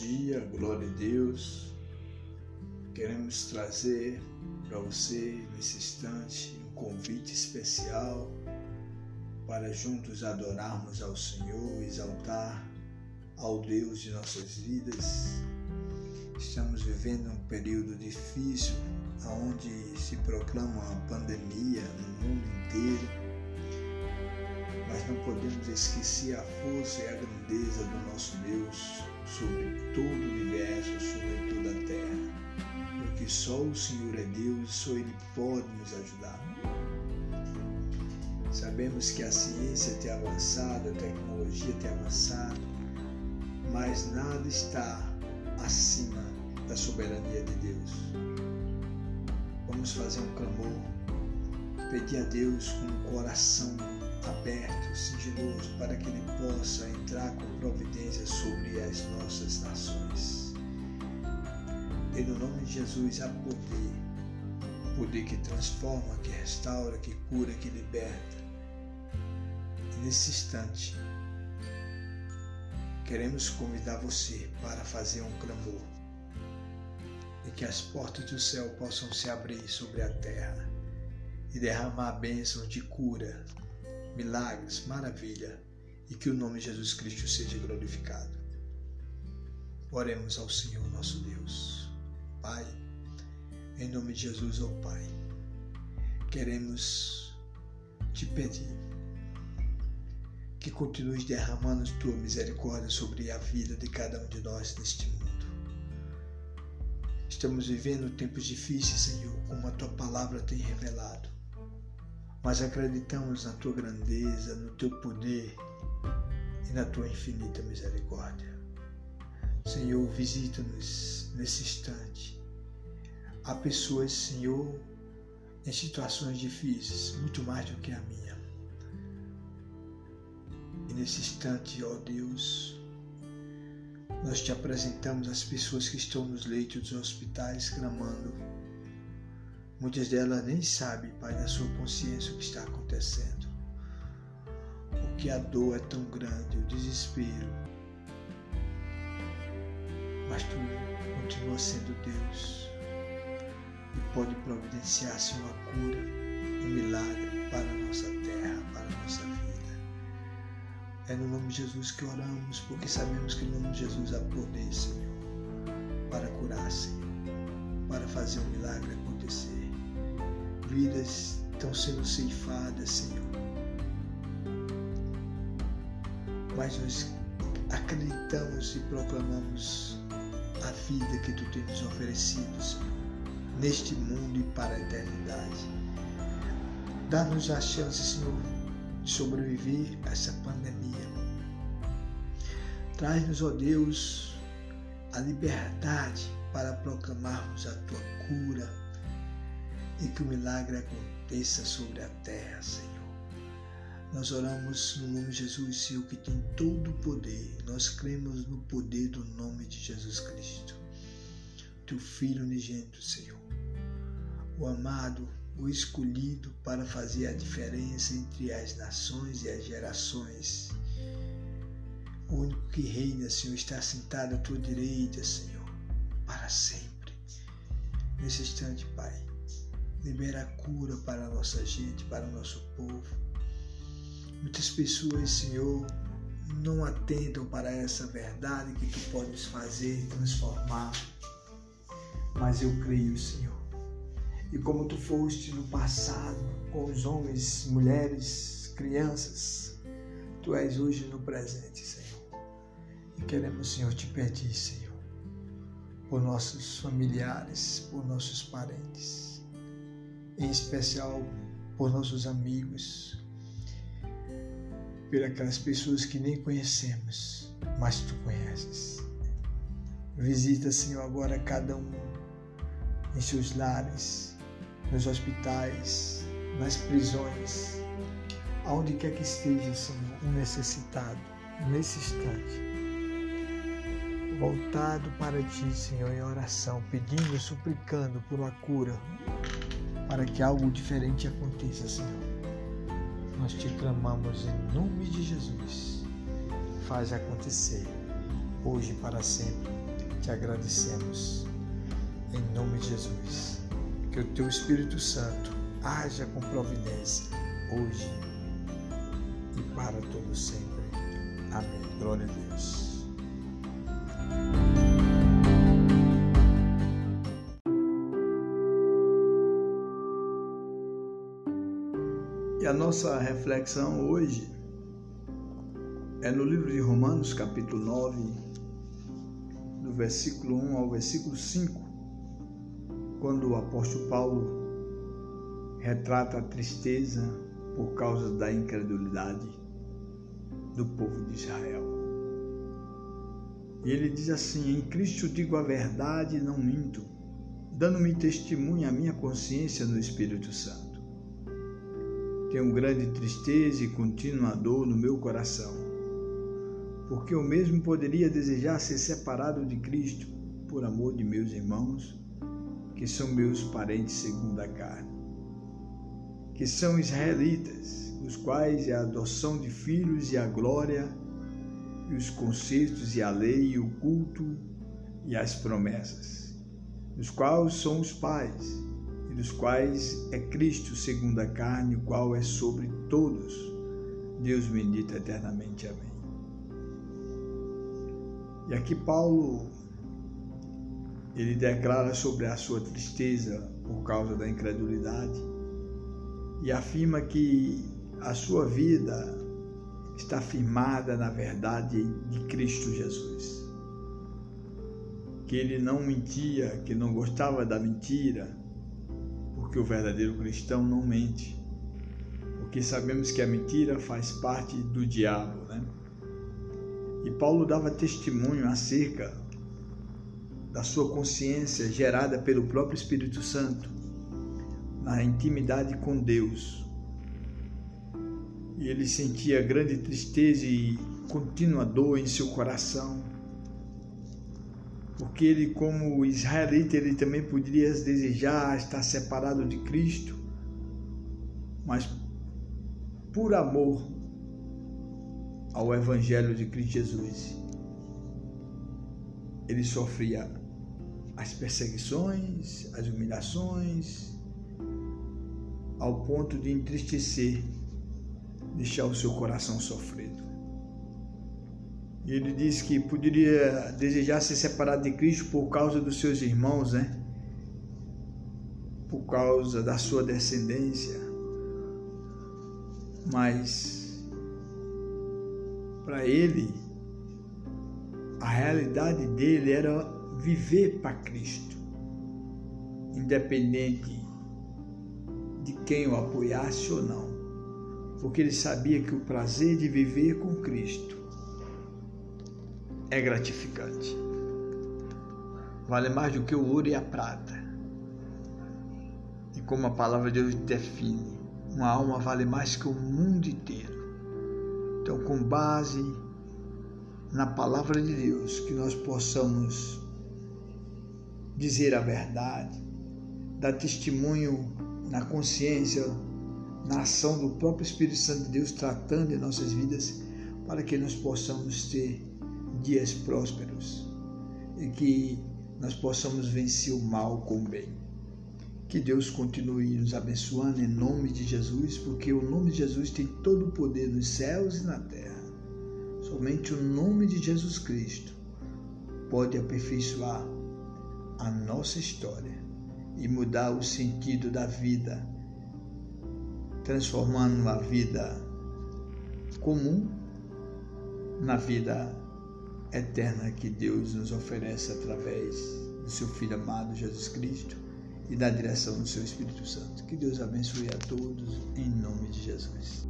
dia, glória a Deus. Queremos trazer para você nesse instante um convite especial para juntos adorarmos ao Senhor, exaltar ao Deus de nossas vidas. Estamos vivendo um período difícil onde se proclama uma pandemia no mundo inteiro mas não podemos esquecer a força e a grandeza do nosso Deus Senhor é Deus e só Ele pode nos ajudar. Sabemos que a ciência tem avançado, a tecnologia tem avançado, mas nada está acima da soberania de Deus. Vamos fazer um clamor, pedir a Deus com o coração aberto, sigiloso, para que Ele possa entrar com providência sobre as nossas nações. No nome de Jesus há poder, poder que transforma, que restaura, que cura, que liberta. E nesse instante, queremos convidar você para fazer um clamor e que as portas do céu possam se abrir sobre a terra e derramar bênçãos de cura, milagres, maravilha e que o nome de Jesus Cristo seja glorificado. Oremos ao Senhor nosso Deus. Pai, em nome de Jesus, ó oh Pai, queremos te pedir que continues derramando tua misericórdia sobre a vida de cada um de nós neste mundo. Estamos vivendo tempos difíceis, Senhor, como a tua palavra tem revelado mas acreditamos na tua grandeza, no teu poder e na tua infinita misericórdia. Senhor, visita-nos nesse instante. Há pessoas, Senhor, em situações difíceis, muito mais do que a minha. E nesse instante, ó Deus, nós te apresentamos as pessoas que estão nos leitos dos hospitais clamando Muitas delas nem sabem, Pai, na sua consciência o que está acontecendo. Porque a dor é tão grande, o desespero. Mas tu continua sendo Deus e pode providenciar, Senhor, a cura, um milagre para a nossa terra, para a nossa vida. É no nome de Jesus que oramos, porque sabemos que no nome de Jesus há poder, Senhor, para curar, Senhor, para fazer um milagre acontecer vidas estão sendo ceifadas, Senhor. Mas nós acreditamos e proclamamos a vida que Tu tens oferecido, Senhor, neste mundo e para a eternidade. Dá-nos a chance, Senhor, de sobreviver a essa pandemia. Traz-nos, ó Deus, a liberdade para proclamarmos a Tua cura, e que o milagre aconteça sobre a terra, Senhor. Nós oramos no nome de Jesus, Senhor, que tem todo o poder. Nós cremos no poder do nome de Jesus Cristo, teu Filho unigênito, Senhor. O amado, o escolhido para fazer a diferença entre as nações e as gerações. O único que reina, Senhor, está sentado à tua direita, Senhor, para sempre. Nesse instante, Pai, libera cura para a nossa gente, para o nosso povo. Muitas pessoas, Senhor, não atentam para essa verdade que tu podes fazer e transformar. Mas eu creio, Senhor. E como tu foste no passado com os homens, mulheres, crianças, tu és hoje no presente, Senhor. E queremos, Senhor, te pedir, Senhor, por nossos familiares, por nossos parentes em especial por nossos amigos, por aquelas pessoas que nem conhecemos, mas tu conheces. Visita, Senhor, agora cada um em seus lares, nos hospitais, nas prisões, aonde quer que esteja, Senhor, um necessitado, nesse instante, voltado para Ti, Senhor, em oração, pedindo, suplicando por uma cura, para que algo diferente aconteça, Senhor. Nós te clamamos em nome de Jesus. Faz acontecer, hoje e para sempre. te agradecemos. Em nome de Jesus. Que o teu Espírito Santo haja com providência hoje e para todo sempre. Amém. Glória a Deus. E a nossa reflexão hoje é no livro de Romanos, capítulo 9, do versículo 1 ao versículo 5, quando o apóstolo Paulo retrata a tristeza por causa da incredulidade do povo de Israel. E ele diz assim: Em Cristo digo a verdade e não minto, dando-me testemunho a minha consciência no Espírito Santo. Tenho grande tristeza e contínua dor no meu coração, porque eu mesmo poderia desejar ser separado de Cristo por amor de meus irmãos, que são meus parentes segundo a carne, que são israelitas, os quais é a adoção de filhos e a glória, e os concertos e a lei e o culto e as promessas, os quais são os pais e dos quais é Cristo segundo a carne, o qual é sobre todos. Deus bendito eternamente. Amém. E aqui Paulo ele declara sobre a sua tristeza por causa da incredulidade e afirma que a sua vida está firmada na verdade de Cristo Jesus. Que ele não mentia, que não gostava da mentira, porque o verdadeiro cristão não mente. Porque sabemos que a mentira faz parte do diabo, né? E Paulo dava testemunho acerca da sua consciência gerada pelo próprio Espírito Santo na intimidade com Deus. E ele sentia grande tristeza e contínua dor em seu coração porque ele, como israelita, ele também poderia desejar estar separado de Cristo, mas por amor ao Evangelho de Cristo Jesus, ele sofria as perseguições, as humilhações, ao ponto de entristecer, deixar o seu coração sofrido. Ele diz que poderia desejar ser separado de Cristo por causa dos seus irmãos, né? Por causa da sua descendência. Mas para ele a realidade dele era viver para Cristo, independente de quem o apoiasse ou não, porque ele sabia que o prazer de viver com Cristo é gratificante. Vale mais do que o ouro e a prata. E como a palavra de Deus define, uma alma vale mais que o mundo inteiro. Então, com base na palavra de Deus, que nós possamos dizer a verdade, dar testemunho na consciência, na ação do próprio Espírito Santo de Deus tratando em nossas vidas, para que nós possamos ter dias prósperos e que nós possamos vencer o mal com o bem. Que Deus continue nos abençoando em nome de Jesus, porque o nome de Jesus tem todo o poder nos céus e na terra. Somente o nome de Jesus Cristo pode aperfeiçoar a nossa história e mudar o sentido da vida, transformando a vida comum na vida eterna que Deus nos oferece através do seu Filho amado Jesus Cristo e da direção do seu Espírito Santo. Que Deus abençoe a todos em nome de Jesus.